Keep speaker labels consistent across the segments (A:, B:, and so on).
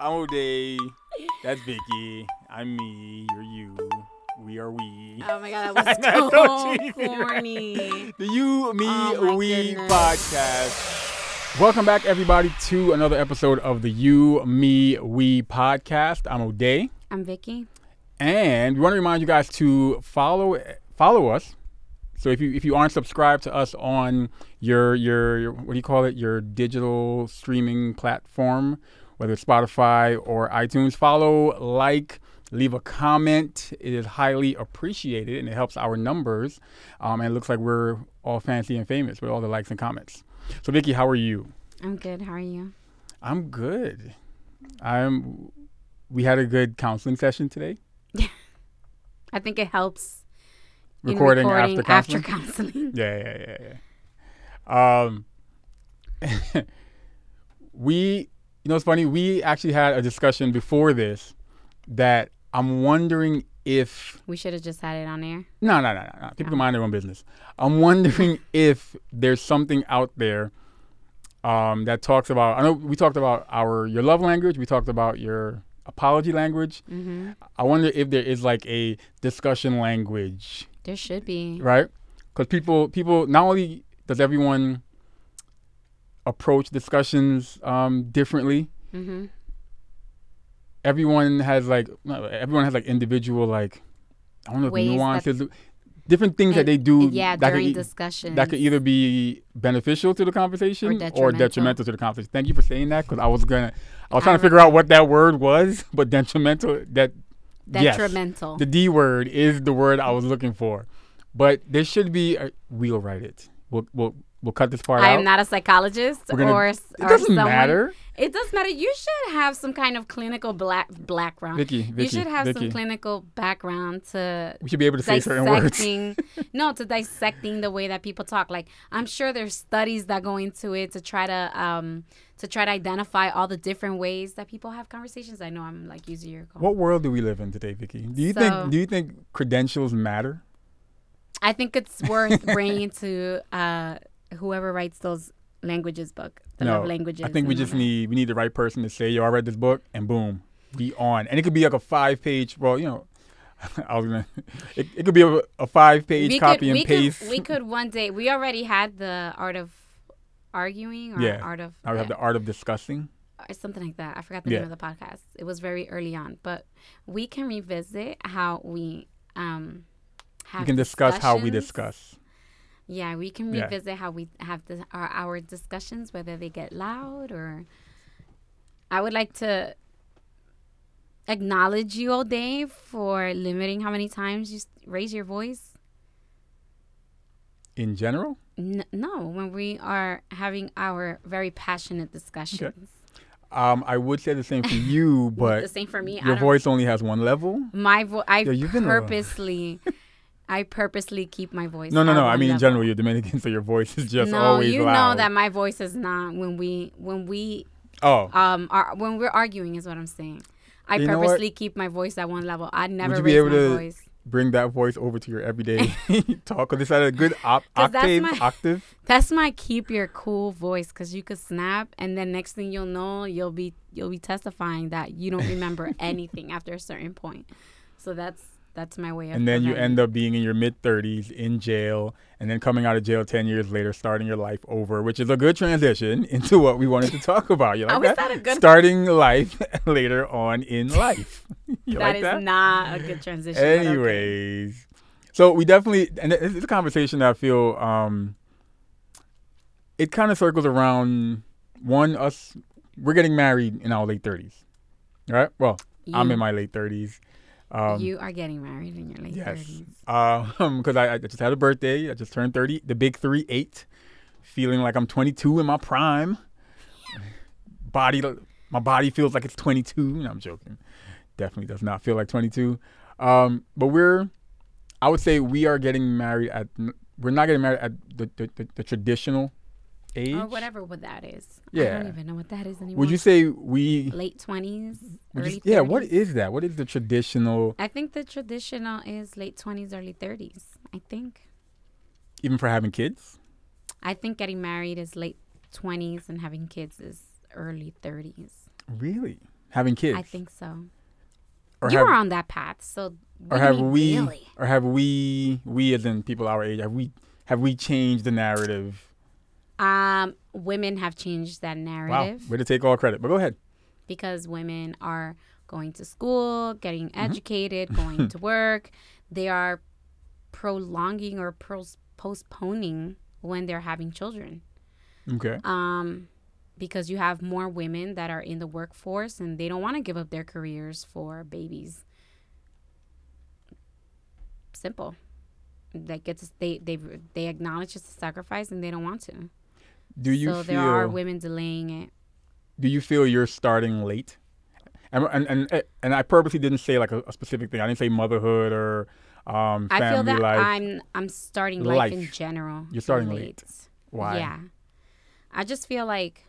A: I'm O'Day. That's Vicky. I'm me. You're you. We are we.
B: Oh my god, that was so
A: right?
B: corny.
A: The You, Me,
B: Oh
A: We
B: goodness.
A: podcast. Welcome back, everybody, to another episode of the You, Me, We podcast. I'm O'Day.
B: I'm Vicky.
A: And we want to remind you guys to follow follow us. So if you if you aren't subscribed to us on your your, your what do you call it your digital streaming platform, whether it's Spotify or iTunes, follow, like, leave a comment. It is highly appreciated and it helps our numbers. Um, and it looks like we're all fancy and famous with all the likes and comments. So Vicky, how are you?
B: I'm good. How are you?
A: I'm good. I'm. We had a good counseling session today.
B: Yeah, I think it helps
A: Recording,
B: recording
A: after counseling.
B: counseling.
A: Yeah, yeah, yeah, yeah. Um, we, you know, it's funny. We actually had a discussion before this that I'm wondering if
B: we should have just had it on air.
A: no, no, no, no, no. People can mind their own business. I'm wondering if there's something out there um, that talks about. I know we talked about our your love language. We talked about your apology language.
B: hmm
A: I wonder if there is like a discussion language
B: There should be.
A: right? Because people, people, not only does everyone approach discussions um, differently,
B: hmm
A: everyone has like, everyone has like individual like, I don't know, if
B: Ways that-
A: nuances, different things that they do
B: Yeah,
A: that
B: during
A: could,
B: discussions.
A: that could either be beneficial to the conversation or
B: detrimental.
A: detrimental to the conversation. Thank you for saying that because I was gonna, I was trying
B: I
A: to figure out what that word was, but detrimental. That yes.
B: detrimental.
A: The D word is the word I was looking for, but there should be. A, we'll write it. We'll we'll we'll cut this part
B: I
A: out.
B: am not a psychologist
A: gonna-
B: or,
A: it
B: or
A: doesn't
B: someone.
A: matter.
B: It does matter. You should have some kind of clinical black background.
A: Vicky, Vicky,
B: you should have
A: Vicky.
B: some clinical background to
A: we should be able to say certain words.
B: no to dissecting the way that people talk like i'm sure there's studies that go into it to try to um to try to identify all the different ways that people have conversations i know i'm like using your
A: What world do we live in today, Vicky? Do you
B: So-
A: think do you think credentials matter?
B: i think it's worth bringing to uh whoever writes those languages book the
A: no,
B: love languages
A: I think we just
B: that.
A: need we need the right person to say, "Yo, I read this book," and boom, be on. And it could be like a five page. Well, you know, I was gonna. It, it could be a, a five page
B: we
A: copy
B: could,
A: and
B: we
A: paste.
B: Could, we could one day. We already had the art of arguing or
A: Yeah.
B: art of
A: I would have the art of discussing.
B: or something like that. I forgot the
A: Yeah.
B: name of the podcast. It was very early on, but we can revisit how we um have
A: We can discuss how we discuss.
B: Yeah, we can
A: Yeah.
B: revisit how we have the, our our discussions, whether they get loud or. I would like to acknowledge you O'Day for limiting how many times you raise your voice.
A: In general,
B: N- no, when we are having our very passionate discussions.
A: um, I would say the same for you, but the
B: same for me.
A: Your voice only has one level.
B: My voice. I
A: Yeah, you've been a-
B: purposely, I purposely keep my voice.
A: No, no, no. I mean, in general, you're Dominican, so your voice is just
B: no,
A: always
B: you
A: loud.
B: know that my voice is not when we when we
A: Oh,
B: um are when we're arguing is what I'm saying. I
A: You
B: purposely keep my voice at one level. I never Would
A: you
B: raise
A: be able
B: my
A: to
B: voice.
A: bring that voice over to your everyday talk? Because it's at a good op-
B: 'Cause that's
A: octave.
B: my-
A: octave.
B: That's my keep your cool voice because you could snap and then next thing you'll know you'll be you'll be testifying that you don't remember anything after a certain point. So that's that's my way of.
A: And then you end up being in your mid 30s in jail, and then coming out of jail 10 years later, starting your life over, which is a good transition into what we wanted to talk about. You like
B: is
A: that?
B: that a good-
A: Starting life later on in life. you
B: That
A: like
B: is
A: that?
B: not a good transition. but okay.
A: Anyways, so we definitely, and it's a conversation that I feel um, it kind of circles around one us. We're getting married in our late thirties, right? Well, I'm in my late thirties. Um,
B: you are getting married in your late
A: yes,
B: thirties.
A: um, because I, I just had a birthday. I just turned thirty. The big three eight, feeling like I'm 22 in my prime. Body, my body feels like it's 22. No, I'm joking. Definitely does not feel like 22. Um, but we're, I would say we are getting married at. We're not getting married at the the, the, the traditional age.
B: or whatever what that is. I don't even know what that is anymore.
A: Would you say we?
B: late twenties,
A: yeah. What
B: 30s?
A: is that? What is the traditional?
B: I think the traditional is late twenties, early thirties. I think.
A: Even for having kids?
B: I think getting married is late twenties and having kids is early thirties.
A: Really? having kids?
B: I think so.
A: or
B: you
A: have,
B: were on that path, so.
A: or
B: what do you
A: have we
B: Really?
A: or have we we as in people our age have we have we changed the narrative?
B: Um, women have changed that
A: Wow,
B: narrative
A: way to take all credit. But go ahead.
B: because women are going to school, getting
A: Mm-hmm.
B: educated, going to work. They are prolonging or pros- postponing when they're having children.
A: Okay.
B: um, because you have more women that are in the workforce and they don't want to give up their careers for babies. Simple. Like it's they they they acknowledge it's a sacrifice and they don't want to.
A: Do you
B: so
A: feel
B: there are women delaying it.
A: do you feel you're starting late? And and and, and I purposely didn't say like a, a specific thing. I didn't say motherhood or um, family
B: I feel that
A: life.
B: I'm I'm starting life, in general.
A: You're starting late. Why?
B: Yeah. I just feel like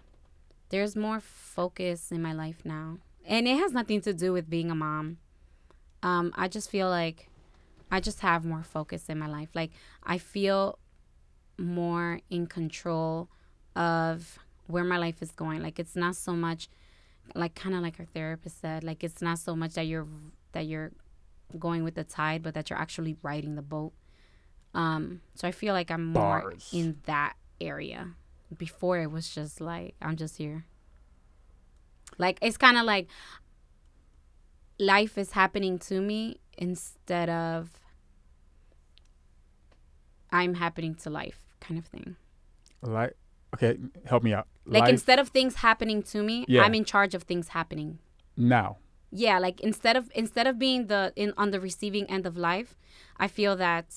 B: there's more focus in my life now. And it has nothing to do with being a mom. Um, I just feel like I just have more focus in my life. Like I feel more in control of where my life is going. Like it's not so much like kind of like our therapist said, like it's not so much that you're that you're going with the tide, but that you're actually riding the boat. Um, so I feel like I'm more
A: Bars.
B: in that area. Before it was just like I'm just here. Like it's kind of like life is happening to me instead of I'm happening to life kind of thing.
A: Like, okay, help me out.
B: Like
A: Life
B: instead of things happening to me,
A: Yeah.
B: I'm in charge of things happening.
A: now.
B: Yeah, like instead of instead of being the in on the receiving end of life, I feel that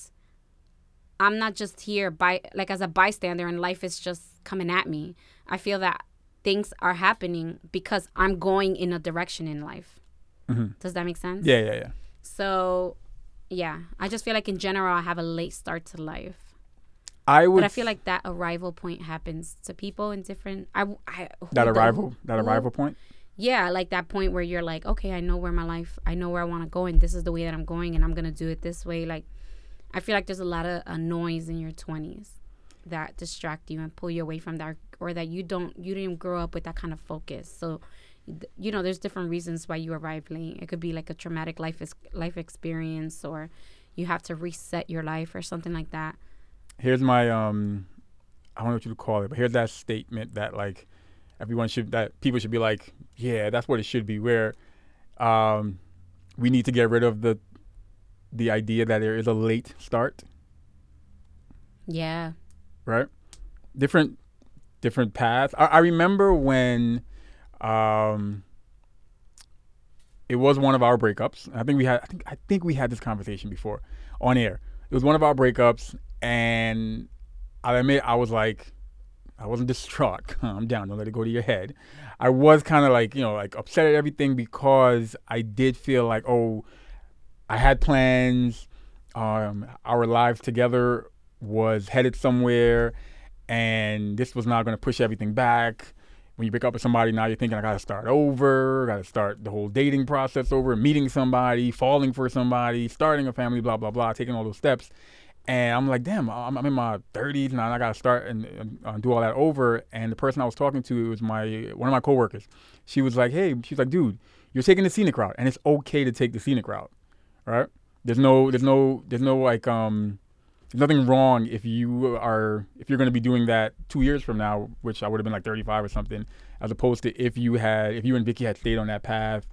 B: I'm not just here by like as a bystander and life is just coming at me. I feel that things are happening because I'm going in a direction in life.
A: Mhm.
B: Does that make sense?
A: Yeah, yeah, yeah.
B: So, yeah, I just feel like in general I have a late start to life.
A: I would
B: But I feel like that arrival point happens to people in different. I, I
A: that
B: the-
A: arrival that arrival point.
B: yeah, like that point where you're like, okay, I know where my life, I know where I want to go, and this is the way that I'm going, and I'm gonna do it this way. Like, I feel like there's a lot of uh, noise in your 20s that distract you and pull you away from that, or that you don't, you didn't grow up with that kind of focus. So, th- you know, there's different reasons why you arrive late. It could be like a traumatic life is life experience, or you have to reset your life, or something like that.
A: Here's my um, I don't know what you to call it, but here's that statement that like everyone should that people should be like, yeah, that's what it should be. Where um, we need to get rid of the the idea that there is a late start.
B: Yeah.
A: right? Different different paths. I, I remember when um it was one of our breakups. I think we had I think I think we had this conversation before on air. It was one of our breakups and I admit I was like I wasn't distraught. Calm down, don't let it go to your head. I was kind of like, you know, like upset at everything because I did feel like, oh, I had plans. Um, our lives together was headed somewhere, and this was not going to push everything back. When you break up with somebody, now you're thinking I got to start over, got to start the whole dating process over, meeting somebody, falling for somebody, starting a family, blah blah blah, taking all those steps. And I'm like, damn, I'm, in my 30s now. And I got to start and, and uh, do all that over. And the person I was talking to was my one of my coworkers. She was like, hey, she's like, dude, you're taking the scenic route, and it's okay to take the scenic route, right? There's no, there's no, there's no like, um, there's nothing wrong if you are if you're to be doing that two years from now, which I would have been like 35 or something, as opposed to if you had, if you and Vicky had stayed on that path,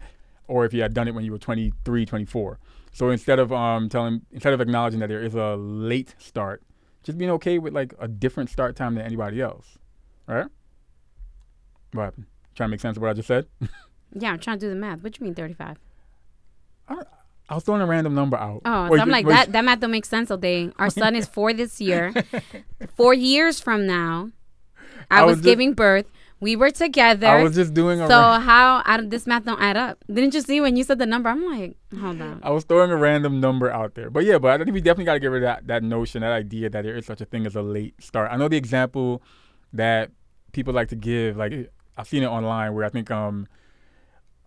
A: or if you had done it when you were 23, 24. So instead of um telling, instead of acknowledging that there is a late start, just being okay with like a different start time than anybody else, right? What happened? Trying to make sense of what I just said?
B: Yeah, I'm trying to do the math. What do you mean 35?
A: I was throwing a random number out.
B: Oh, so I'm like that. That math don't make sense O'Day. Our son is four this year. Four years from now, I,
A: I
B: was,
A: was just-
B: giving birth. We were together.
A: I was just doing a
B: so
A: ra-
B: how I, this math don't add up? Didn't you see when you said the number? I'm like, hold on.
A: I was throwing a random number out there. But yeah, but I think we definitely got to get rid of that, that notion, that idea that there is such a thing as a late start. I know the example that people like to give, like I've seen it online where I think um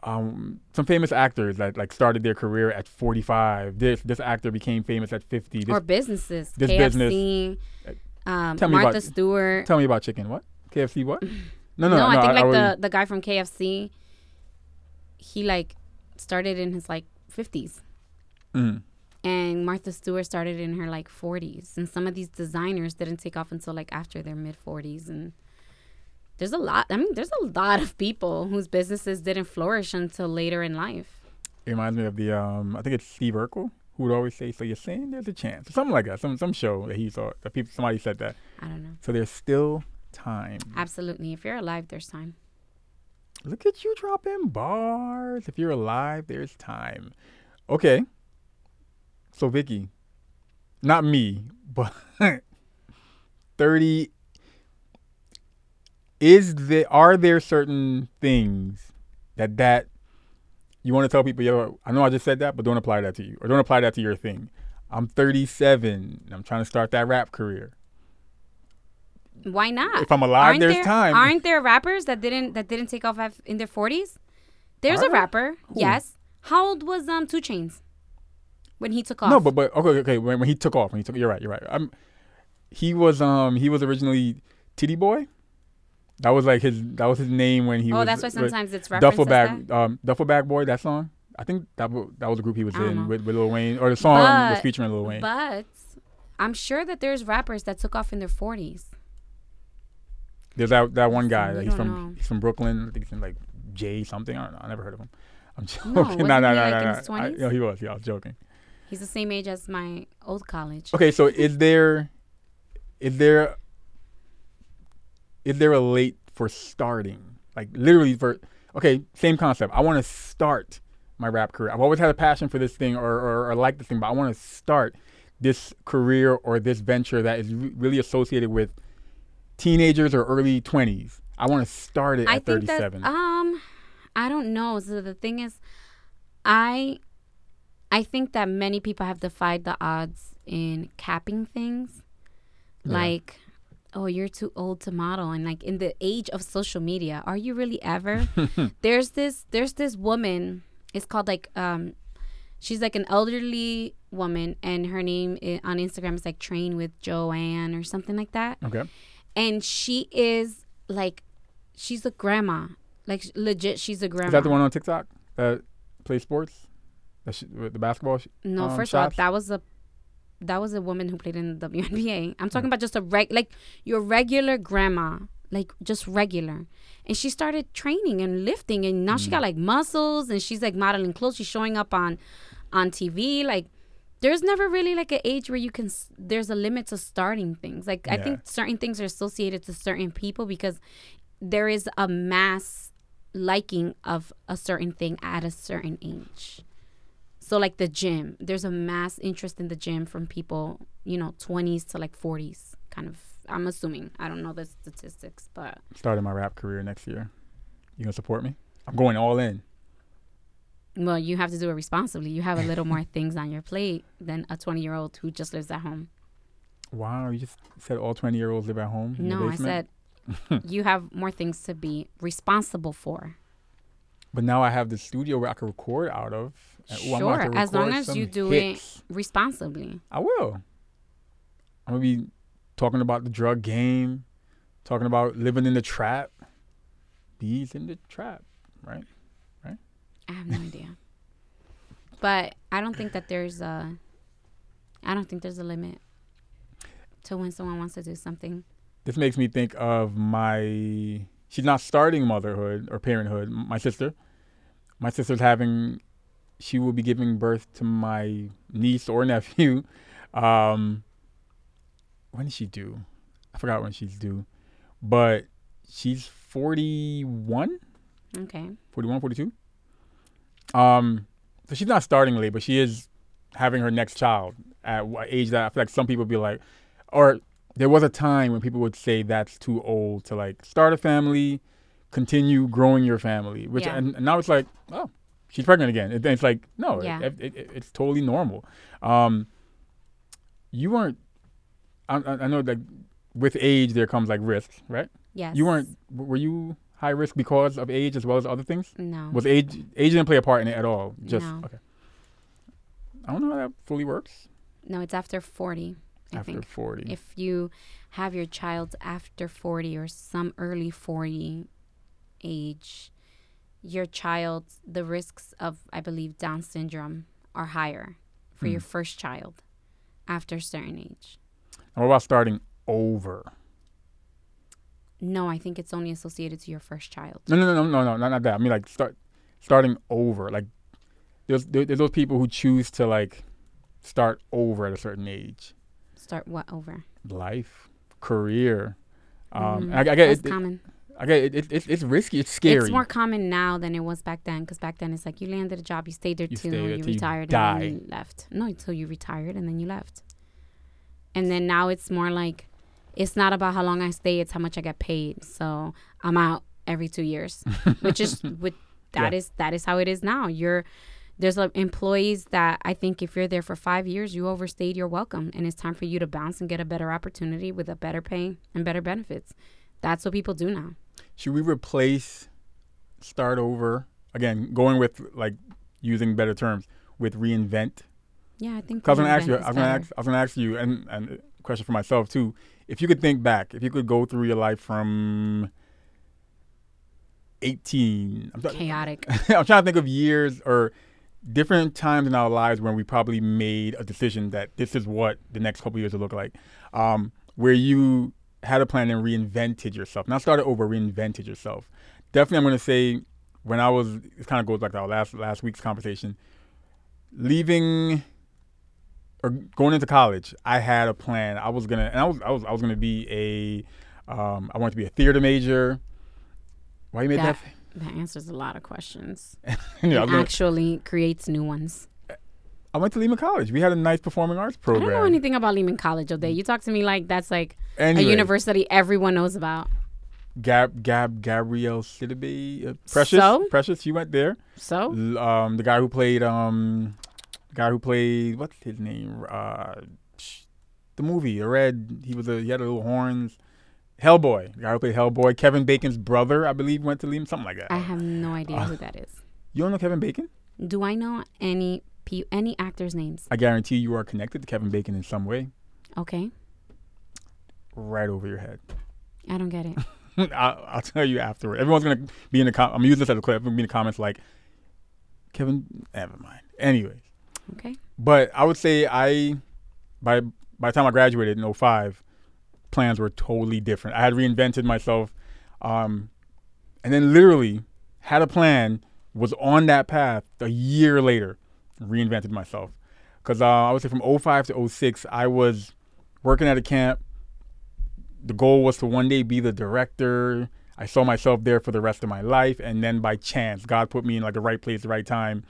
A: um some famous actors that like started their career at 45. This this actor became famous at 50. This,
B: or businesses.
A: this
B: KFC, um,
A: Tell me
B: Martha
A: about-
B: Stewart.
A: tell me about chicken. What? KFC what? No, no,
B: no. I think like
A: was-
B: the the guy from KFC. he like started in his like 50s.
A: Mm.
B: And Martha Stewart started in her like 40s. And some of these designers didn't take off until like after their mid 40s. And there's a lot, I mean, there's a lot of people whose businesses didn't flourish until later in life.
A: It reminds me of the um, I think it's Steve Urkel who would always say, "So you're saying there's a chance," something like that. Some some show that he thought that people somebody said that.
B: I don't know.
A: So there's still time.
B: Absolutely. If you're alive, there's time.
A: Look at you dropping bars. If you're alive, there's time. Okay. So Vicky, not me, but thirty. Is there are there certain things that that you want to tell people? Yo, I know I just said that, but don't apply that to you, or don't apply that to your thing. I'm 37. And I'm trying to start that rap career.
B: Why not?
A: If I'm alive,
B: aren't
A: there's
B: there,
A: time.
B: Aren't there rappers that didn't that didn't take off in their 40s? There's
A: Are
B: a rapper.
A: Who?
B: Yes. How old was um 2 Chainz when he took off?
A: No, but but okay, okay. When, when he took off, when he took, you're right, you're right. Um, he was um he was originally Tity Boi. That was like his that was his name when he
B: oh,
A: was.
B: that's why
A: like,
B: sometimes it's referenced
A: Duffel bag um Duffel bag boy. That song. I think that wa- that was the group he was in
B: know.
A: with, with Lil Wayne, or the song was
B: But-
A: featuring Lil Wayne.
B: But I'm sure that there's rappers that took off in their 40s.
A: There's that that one guy.
B: we
A: He's from
B: know.
A: he's from Brooklyn. I think he's in like Jay something. I don't know. I never heard of him. I'm joking.
B: No,
A: no, no,
B: he,
A: no,
B: like,
A: no, I-
B: 20s?
A: no, he was. Yeah, I was joking.
B: He's the same age as my old college.
A: Okay, so is there is there is there a late for starting? Like literally for okay, same concept. I want to start my rap career. I've always had a passion for this thing or or, or like this thing, but I want to start this career or this venture that is re- really associated with teenagers or early 20s. I want to start it
B: I
A: at
B: think that
A: 37.
B: um I don't know. So the thing is I I think that many people have defied the odds in capping things.
A: Yeah.
B: Like oh you're too old to model and like in the age of social media are you really ever there's this there's this woman it's called like um she's like an elderly woman and her name i- on instagram is like train with joanne or something like that
A: okay.
B: And she is like she's a grandma like legit she's a grandma
A: Is that the one on TikTok that plays sports? That sh- with the basketball? Sh-
B: no
A: um,
B: first
A: shots?
B: of all that was a that was a woman who played in the WNBA. I'm talking about just a reg like your regular grandma, like just regular. And she started training and lifting and now she got like muscles and she's like modeling clothes. She's showing up on on TV like there's never really like an age where you can there's a limit to starting things. Like I think certain things are associated to certain people because there is a mass liking of a certain thing at a certain age. So like the gym, there's a mass interest in the gym from people, you know, 20s to like 40s, kind of. I'm assuming. I don't know the statistics, but
A: starting my rap career next year. You gonna support me? I'm going all in.
B: Well, you have to do it responsibly. You have a little more things on your plate than a 20 year old who just lives at home.
A: Wow, you just said all 20 year olds live at home.
B: No, I said you have more things to be responsible for.
A: But now I have the studio where I can record out of. and, ooh, I'm gonna have
B: Sure, as long as you do
A: hits.
B: it responsibly.
A: I will. I'm gonna be talking about the drug game, talking about living in the trap. Beez in the trap, right?
B: I have no idea. But I don't think that there's a I don't think there's a limit to when someone wants to do something.
A: This makes me think of my. She's not starting motherhood or parenthood. My sister. My sister's having. She will be giving birth to my niece or nephew. Um, when is she due? I forgot when she's due, but she's 41,
B: Okay.
A: 41, 42. Um, so she's not starting late, but she is having her next child at age that I feel like some people be like, or there was a time when people would say that's too old to like start a family, continue growing your family, which
B: Yeah.
A: and, and now it's like, oh, she's pregnant again. It, it's like no,
B: Yeah.
A: it, it, it- it's totally normal. Um, you weren't. I, I I know that with age there comes like risks, right?
B: Yes.
A: You weren't. Were you high risk because of age as well as other things?
B: No.
A: Was age age didn't play a part in it at all? Just
B: No.
A: okay. I don't know how that fully works
B: no, it's after 40. I
A: after
B: think.
A: forty.
B: If you have your child after 40 or some early 40 age, your child, the risks of, I believe, Down syndrome are higher for
A: Hmm.
B: your first child after a certain age.
A: And what about starting over?
B: No, I think it's only associated to your first child.
A: No, no, no, no, no, no, not, not that. I mean, like start starting over. Like there's there's those people who choose to like start over at a certain age.
B: Start what over?
A: Life, career. Um,
B: Mm,
A: I, I get
B: That's
A: it, it-
B: common.
A: I get it, it, it's it's risky. It's scary.
B: It's more common now than it was back then because back then it's like you landed a job, you stayed there
A: You
B: till
A: stayed there
B: you
A: till you
B: retired
A: die.
B: and then you left. No, until you retired and then you left. And then now it's more like it's not about how long I stay, it's how much I get paid. So I'm out every two years, which is with that
A: Yeah.
B: is that is how it is now. You're there's like employees that I think if you're there for five years, you overstayed your welcome, and it's time for you to bounce and get a better opportunity with a better pay and better benefits. That's what people do now.
A: Should we replace start over again? Going with like using better terms with reinvent.
B: Yeah, I think.
A: Cause I was gonna ask you. I was gonna ask. I was gonna ask you, and and a question for myself too. If you could think back, if you could go through your life from eighteen, I'm, th-
B: chaotic.
A: I'm trying to think of years or different times in our lives when we probably made a decision that this is what the next couple years will look like, um, where you had a plan and reinvented yourself. Not started over, reinvented yourself. Definitely, I'm going to say when I was. It kind of goes back to our last last week's conversation. Leaving or going into college, I had a plan. I was gonna, and I was, I was, I was gonna be a. Um, I wanted to be a theater major. Why you made that?
B: That, that answers a lot of questions.
A: Yeah, I
B: and
A: was gonna-
B: actually creates new ones.
A: I went to Lehman College. We had a nice performing arts program.
B: I don't know anything about Lehman College, O'Day. You talk to me like that's like
A: Anyway,
B: a university everyone knows about.
A: Gab, Gab, Gabrielle Sidibe, uh, Precious,
B: So?
A: Precious. you went there.
B: So
A: Um, the guy who played, um, guy who played, what's his name? Uh, the movie, the red. He was a, he had a little horns. Hellboy, the guy who played Hellboy. Kevin Bacon's brother, I believe, went to Lehman, something like that.
B: I have no idea
A: Uh,
B: who that is.
A: you don't know Kevin Bacon?
B: Do I know any pe- any actors' names?
A: I guarantee you are connected to Kevin Bacon in some way.
B: Okay,
A: Right over your head.
B: I don't get it.
A: I'll, I'll tell you afterward. Everyone's gonna be in the. Com- I'm gonna use this as a clip. I'm gonna be in the comments like, Kevin. Never mind. Anyways,
B: Okay,
A: but I would say I, by by the time I graduated in 05, plans were totally different. I had reinvented myself, um, and then literally had a plan. Was on that path a year later. Reinvented myself, because uh, I would say from 05 to 06, I was working at a camp the goal was to one day be the director. I saw myself there for the rest of my life, and then by chance, God put me in like the right place, the right time,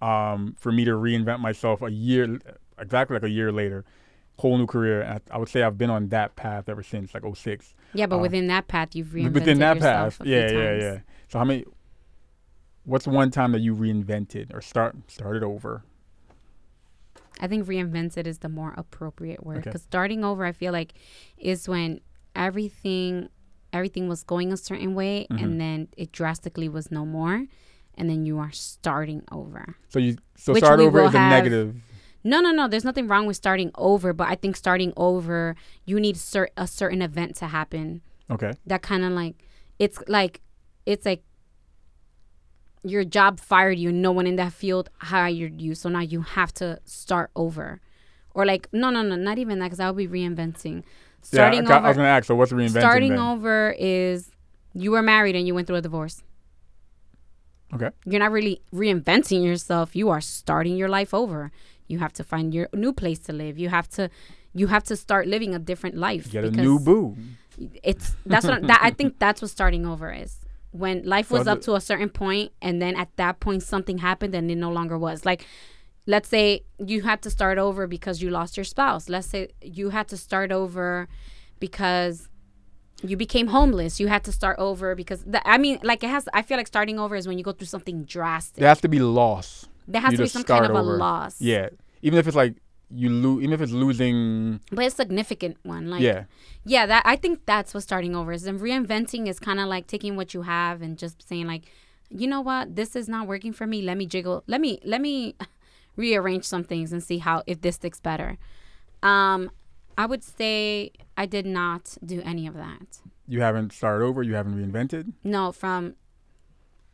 A: um, for me to reinvent myself. A year, exactly like a year later, whole new career. I, I would say I've been on that path ever since, like 06.
B: yeah, but
A: Uh,
B: within that path, you've reinvented
A: Within that
B: yourself
A: path, yeah, yeah,
B: times.
A: yeah. So how many? What's one time that you reinvented or start started over?
B: I think reinvented is the more appropriate word
A: Okay.
B: because starting over, I feel like, is when everything everything was going a certain way
A: Mhm.
B: and then it drastically was no more, and then you are starting over.
A: So you so
B: Which
A: start over is a negative.
B: No, no, no. There's nothing wrong with starting over, but I think starting over, you need cer- a certain event to happen
A: Okay.
B: that kind of like it's like it's like your job fired you no one in that field hired you so now you have to start over or like no no no not even that because i'll be reinventing starting
A: yeah, I, I was gonna ask. So what's reinventing
B: starting
A: then?
B: over is you were married and you went through a divorce
A: Okay.
B: you're not really reinventing yourself you are starting your life over you have to find your new place to live you have to you have to start living a different life
A: Get a new boo.
B: it's that's what that I think that's what starting over is. When life
A: So
B: was up
A: the-
B: to a certain point and then at that point something happened and it no longer was. Like let's say you had to start over because you lost your spouse. Let's say you had to start over because you became homeless. You had to start over because the, I mean like it has I feel like starting over is when you go through something drastic.
A: There has to be loss.
B: there has
A: you
B: to be some kind of
A: start
B: a loss.
A: Yeah. Even if it's like you lose, even if it's losing.
B: But it's a significant one. Like
A: yeah.
B: yeah that i think that's what starting over is and reinventing is kind of like taking what you have and just saying like you know what this is not working for me let me jiggle let me let me rearrange some things and see how if this sticks better um i would say i did not do any of that
A: You haven't started over. You haven't reinvented.
B: no from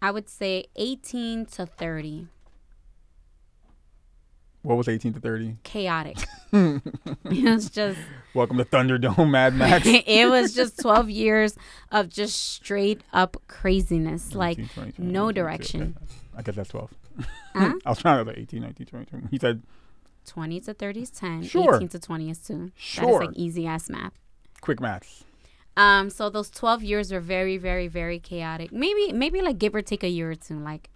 B: I would say 18 to 30.
A: What was 18 to 30?
B: Chaotic. it was just
A: Welcome to Thunderdome, Mad Max.
B: it was just 12 years of just straight up craziness. Like
A: 19, 20,
B: no
A: 22.
B: direction.
A: I guess that's 12.
B: Huh?
A: I was trying to like 18, 19, 20. 20. He said
B: 20 to 30 is 10.
A: Sure.
B: 18 to 20 is 2. That
A: Sure.
B: is like easy ass math.
A: quick math.
B: Um, so those 12 years were very, very, very chaotic. Maybe, maybe like give or take a year or two, like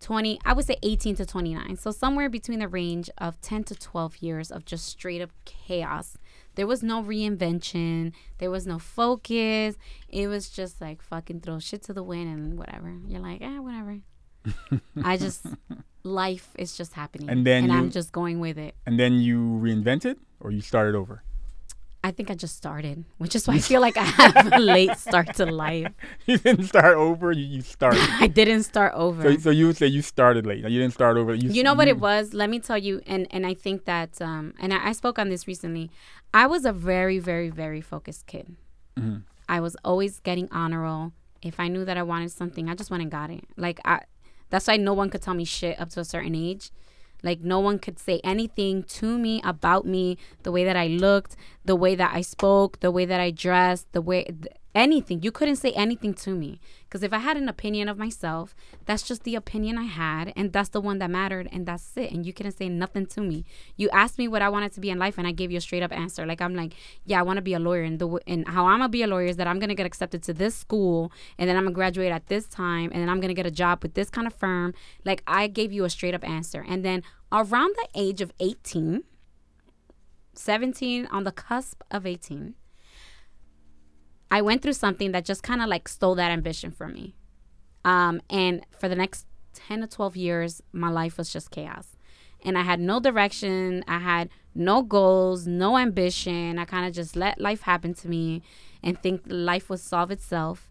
B: 20, I would say 18 to 29. So somewhere between the range of 10 to 12 years of just straight up chaos. There was no reinvention. There was no focus. It was just like fucking throw shit to the wind and whatever. You're like, eh, whatever. I just, life is just happening.
A: And then
B: and
A: you-
B: I'm just going with it.
A: And then you reinvented or you started over?
B: I think I just started, which is why I feel like I have a late start to life.
A: you didn't start over, you, you started.
B: I didn't start over.
A: so, so you would say you started late. You didn't start over. You,
B: you know what it was let me tell you and and i think that um and i, I spoke on this recently i was a very very very focused kid
A: Mhm.
B: i was always getting honor roll if i knew that i wanted something i just went and got it like i that's why no one could tell me shit up to a certain age. Like no one could say anything to me about me the way that i looked the way that i spoke the way that i dressed the way anything. You couldn't say anything to me. Because if i had an opinion of myself that's just the opinion i had and that's the one that mattered and that's it and you couldn't say nothing to me. You asked me what i wanted to be in life and i gave you a straight up answer. Like i'm like yeah i want to be a lawyer and the and how i'm gonna be a lawyer is that i'm gonna get accepted to this school and then i'm gonna graduate at this time and then i'm gonna get a job with this kind of firm. Like i gave you a straight up answer. And then around the age of 18 17 on the cusp of 18 I went through something that just kind of like stole that ambition from me. Um, and for the next 10 to 12 years, my life was just chaos. And I had no direction. I had no goals, no ambition. I kind of just let life happen to me and think life would solve itself.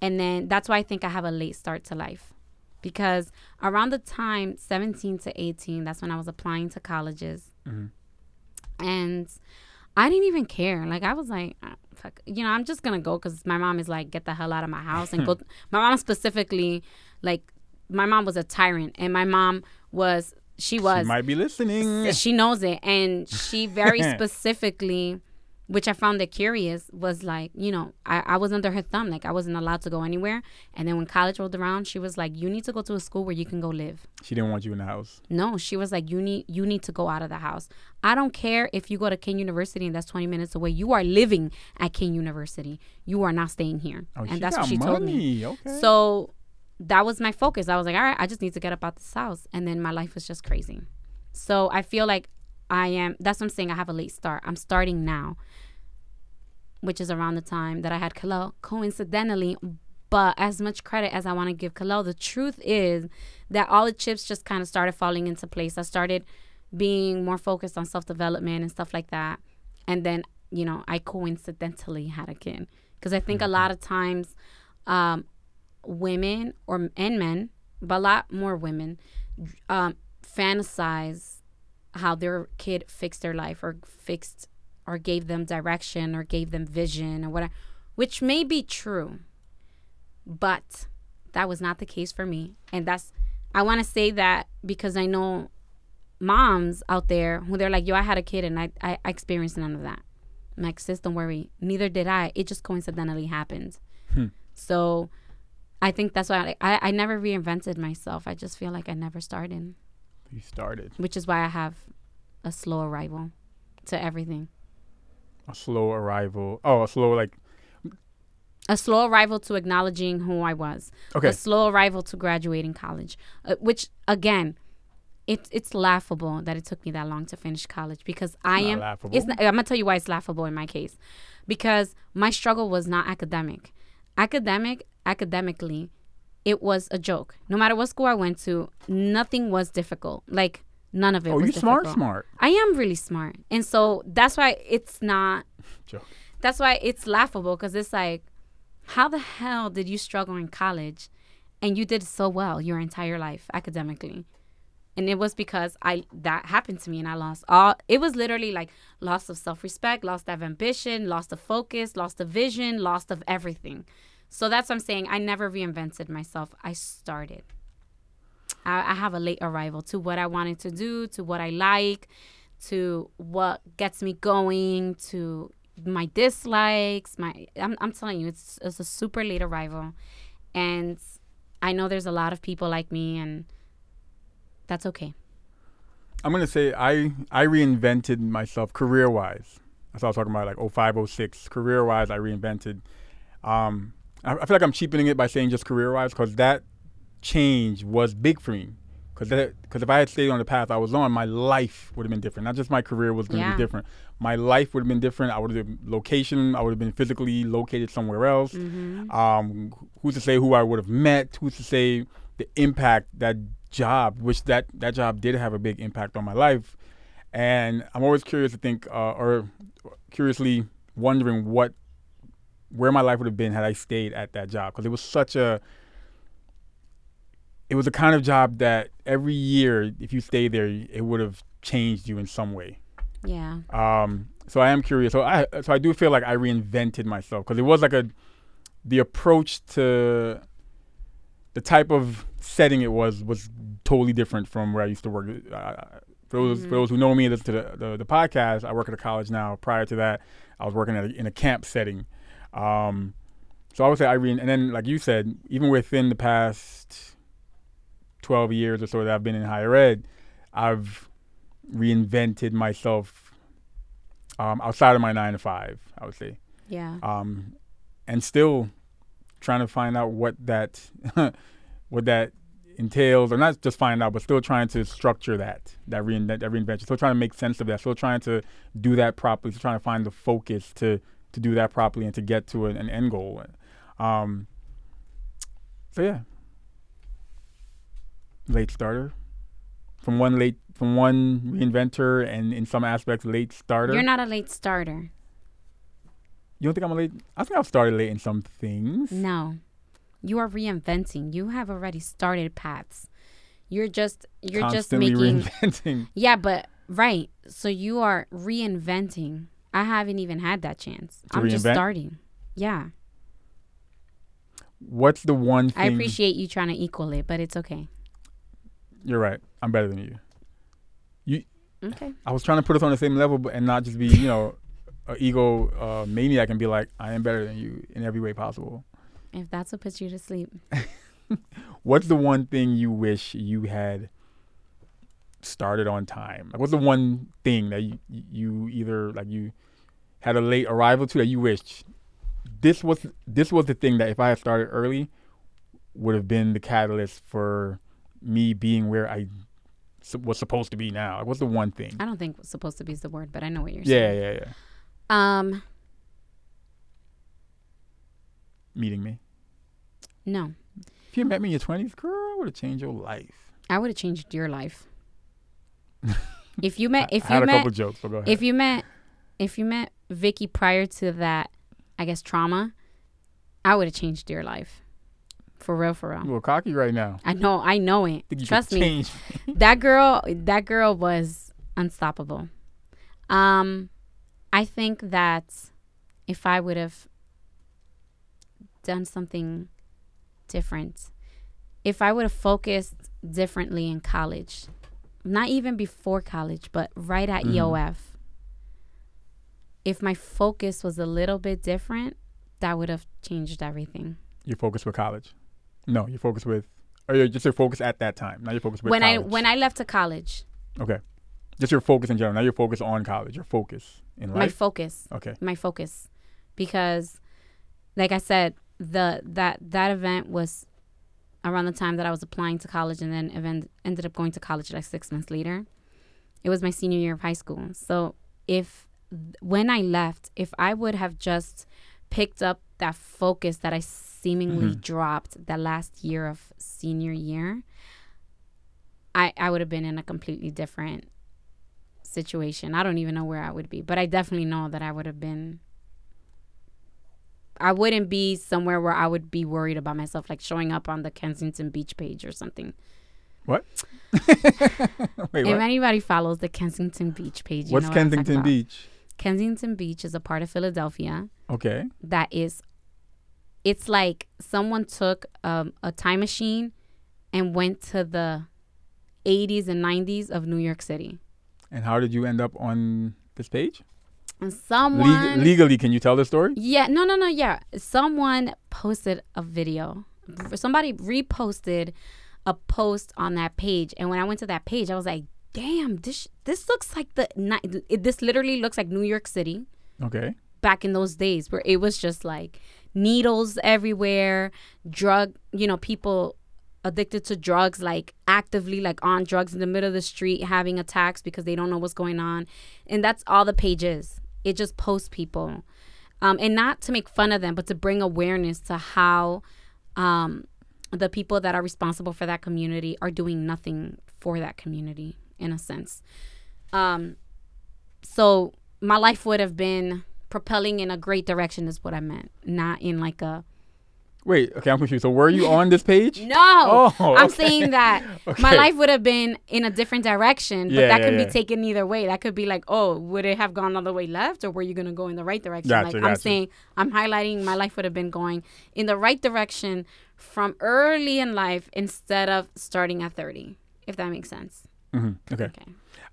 B: And then that's why I think I have a late start to life. Because around the time 17 to 18, that's when I was applying to colleges. And I didn't even care. Like I was like, ah, fuck, you know, I'm just gonna go because my mom is like, get the hell out of my house and go. my mom specifically, like, my mom was a tyrant, and my mom was she was
A: You might be listening.
B: she knows it, and she very specifically, which I found it curious, was like, you know, I, I was under her thumb, like I wasn't allowed to go anywhere. And then when college rolled around, she was like, you need to go to a school where you can go live.
A: She didn't want you in the house.
B: No, she was like, you need you need to go out of the house. I don't care if you go to King University and that's twenty minutes away. You are living at King University. You are not staying here,
A: Oh,
B: and that's what she told me.
A: money. Okay.
B: So that was my focus. I was like, all right, I just need to get up out of this house, and then my life was just crazy. So I feel like I am. That's what I'm saying. I have a late start. I'm starting now, which is around the time that I had Kalel. Coincidentally, but as much credit as I want to give Kalel, the truth is that all the chips just kind of started falling into place. I started being more focused on self development and stuff like that, and then you know I coincidentally had a kid because I think a lot of times. Um, women or and men, but a lot more women, um, fantasize how their kid fixed their life or fixed or gave them direction or gave them vision or whatever, which may be true, but that was not the case for me. And that's I want to say that because I know moms out there who they're like, yo, I had a kid and I, I, experienced none of that. I'm like, sis, don't worry. Neither did I. It just coincidentally happened. Hmm. So I think that's why I, I, I never reinvented myself. I just feel like I never started,
A: you started
B: which is why I have a slow arrival to everything.
A: a slow arrival. Oh, a slow like.
B: A slow arrival to acknowledging who I was.
A: Okay.
B: A slow arrival to graduating college, uh, which again, it's it's laughable that it took me that long to finish college because I
A: not
B: am.
A: laughable.
B: It's not, I'm gonna tell you why it's laughable in my case, because my struggle was not academic. Academic, academically, it was a joke. No matter what school I went to, nothing was difficult. Like none of it
A: Oh,
B: was
A: you smart,
B: difficult.
A: smart.
B: I am really smart, and so that's why it's not.
A: Joke.
B: That's why it's laughable because it's like, how the hell did you struggle in college, and you did so well your entire life academically? And it was because I that happened to me, and I lost all. It was literally like loss of self respect, loss of ambition, loss of focus, loss of vision, loss of everything. So that's what I'm saying. I never reinvented myself. I started. I, I have a late arrival to what I wanted to do, to what I like, to what gets me going, to my dislikes. My I'm, I'm telling you, it's it's a super late arrival, and I know there's a lot of people like me, and that's okay.
A: I'm gonna say I I reinvented myself career wise. That's what I was talking about, like 05, 06. Career wise, I reinvented. Um, I, I feel like I'm cheapening it by saying just career wise because that change was big for me. Because because if I had stayed on the path I was on, my life would have been different. Not just my career was going to
B: Yeah.
A: be different. My life would have been different. I would have location. I would have been physically located somewhere else.
B: Mm-hmm.
A: Um, who's to say who I would have met? Who's to say the impact that job, which that that job did have a big impact on my life, and I'm always curious to think, uh, or curiously wondering what, where my life would have been had I stayed at that job, because it was such a, it was a kind of job that every year, if you stayed there, it would have changed you in some way.
B: Yeah.
A: Um, so I am curious. So I so I do feel like I reinvented myself because it was like a the approach to the type of setting it was was totally different from where I used to work. Uh, for those for those who know me, listen to the, the the podcast. I work at a college now. Prior to that, I was working at a, in a camp setting. Um, so I would say Irene, and then like you said, even within the past twelve years or so that I've been in higher ed, I've reinvented myself um, outside of my nine to five. I would say
B: Yeah.
A: um, and still trying to find out what that what that entails, or not just find out, but still trying to structure that that, rein- that, that reinvention. Still trying to make sense of that. Still trying to do that properly. Still trying to find the focus to to do that properly and to get to an, an end goal. Um, so yeah, late starter from one late from one reinventor and in some aspects late starter.
B: You're not a late starter.
A: You don't think I'm a late? I think I've started late in some things.
B: No. You are reinventing. You have already started paths. You're just you're
A: Constantly
B: just making
A: reinventing.
B: Yeah, but right. So you are reinventing. I haven't even had that chance.
A: To
B: I'm just starting. Yeah.
A: What's the one thing?
B: I appreciate you trying to equal it, but it's okay.
A: You're right. I'm better than you.
B: Okay.
A: I was trying to put us on the same level, but and not just be, you know, an ego uh, maniac and be like, I am better than you in every way possible.
B: If that's what puts you to sleep.
A: What's the one thing you wish you had started on time? Like, what's the one thing that you, you either like you had a late arrival to that you wished this was this was the thing that if I had started early would have been the catalyst for me being where I was supposed to be now. Like, what's the one thing?
B: I don't think supposed to be is the word, but I know what you're
A: Yeah,
B: saying.
A: Yeah, yeah, yeah.
B: Um,
A: Meeting me.
B: no.
A: If you met me in your twenties, girl, I would have changed your life.
B: I would have changed your life. If you met if
A: I had
B: you
A: a
B: met
A: couple jokes, so go ahead.
B: if you met if you met Vicky prior to that, I guess trauma, I would have changed your life. For real, for
A: I'm a
B: real.
A: cocky right now.
B: I know, I know it.
A: You
B: Trust me. that girl that girl was unstoppable um i think that if i would have done something different if i would have focused differently in college not even before college but right at
A: Mhm.
B: eof if my focus was a little bit different that would have changed everything
A: Your focus with college. No, your focus with or your, just your focus at that time. Now your focus with
B: when i when i left to college
A: Okay. Just your focus in general. Not your focus on college. Your focus in life.
B: my focus
A: okay.
B: my focus because like i said the that that event was around the time that i was applying to college and then event, ended up going to college like six months later it was my senior year of high school so if when i left if i would have just picked up that focus that i seemingly
A: Mhm.
B: dropped that last year of senior year i i would have been in a completely different situation. I don't even know where I would be, but I definitely know that I would have been. I wouldn't be somewhere where I would be worried about myself, like showing up on the Kensington Beach page or something.
A: Wait,
B: if
A: what?
B: anybody follows the Kensington Beach page, you
A: What's
B: know what I'm talking
A: Kensington
B: about.
A: Beach?
B: Kensington Beach is a part of Philadelphia
A: Okay.
B: that is it's like someone took um, a time machine and went to the 80s and 90s of New York City.
A: And how did you end up on this page?
B: And
A: Leg- legally, can you tell the story?
B: Yeah, no, no, no. Yeah, someone posted a video. Somebody reposted a post on that page, and when I went to that page, I was like, "Damn, this this looks like the ni- it, this literally looks like New York City
A: Okay.
B: back in those days, where it was just like needles everywhere, drug, you know, people addicted to drugs, like actively like on drugs in the middle of the street, having attacks because they don't know what's going on, and that's all the page is. It just posts people, um, and not to make fun of them, but to bring awareness to how um, the people that are responsible for that community are doing nothing for that community in a sense. Um, so my life would have been propelling in a great direction is what I meant, not in like a
A: Wait. Okay, I'm confused. So were you on this page?
B: no.
A: Oh,
B: I'm
A: okay.
B: saying that my life would have been in a different direction, but
A: Yeah,
B: that
A: yeah,
B: could
A: yeah.
B: be taken either way. That could be like, oh, would it have gone all the way left, or were you gonna go in the right direction?
A: Gotcha,
B: like I'm saying, I'm highlighting my life would have been going in the right direction from early in life instead of starting at 30, if that makes sense.
A: hmm Okay.
B: Okay.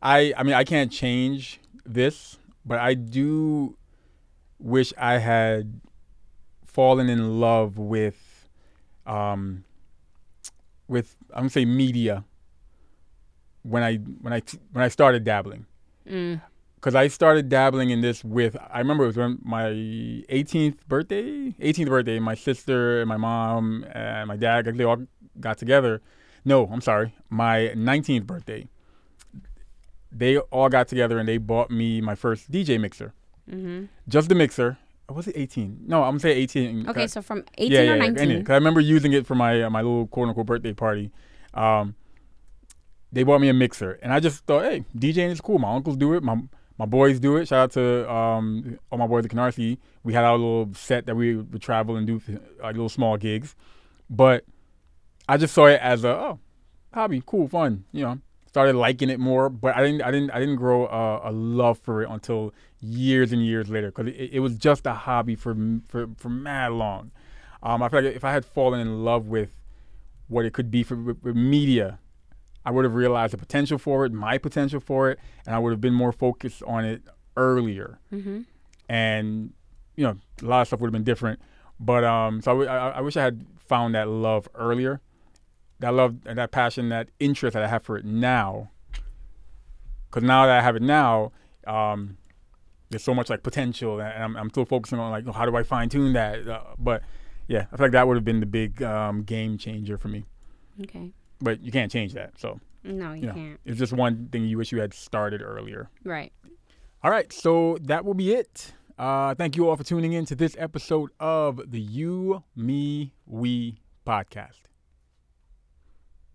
A: I I mean I can't change this, but I do wish I had fallen in love with um with I'm gonna say media when I when I when I started dabbling.
B: Mm.
A: Because I started dabbling in this with, I remember it was when my 18th birthday, 18th birthday, my sister and my mom and my dad, they all got together. No, I'm sorry, my 19th birthday. They all got together and they bought me my first DJ mixer.
B: hmm
A: Just the mixer. Was it 18? No, I'm gonna say 18.
B: Okay, so from 18
A: yeah, yeah,
B: or
A: yeah,
B: 19.
A: because I remember using it for my uh, my little quote unquote birthday party. Um, they bought me a mixer, and I just thought, hey, DJing is cool. My uncles do it. My my boys do it. Shout out to um, all my boys at Canarsie. We had our little set that we would travel and do like little small gigs, but I just saw it as a oh, hobby, cool, fun. You know, started liking it more, but I didn't I didn't I didn't grow a, a love for it until years and years later because it, it was just a hobby for for for mad long. Um, I feel like if I had fallen in love with what it could be for with, with media, I would have realized the potential for it, my potential for it, and I would have been more focused on it earlier.
B: hmm
A: And you know, a lot of stuff would have been different. But um, so I, w- I- I wish I had found that love earlier, that love and that passion, that interest that I have for it now. Because now that I have it now, um, there's so much like potential, and I'm, I'm still focusing on like how do I fine tune that. Uh, but yeah, I feel like that would have been the big um, game changer for me.
B: Okay.
A: But you can't change that, so
B: No, you
A: you know,
B: can't.
A: it's just one thing you wish you had started earlier.
B: Right.
A: All right, so that will be it. Uh, thank you all for tuning in to this episode of the You, Me, We podcast.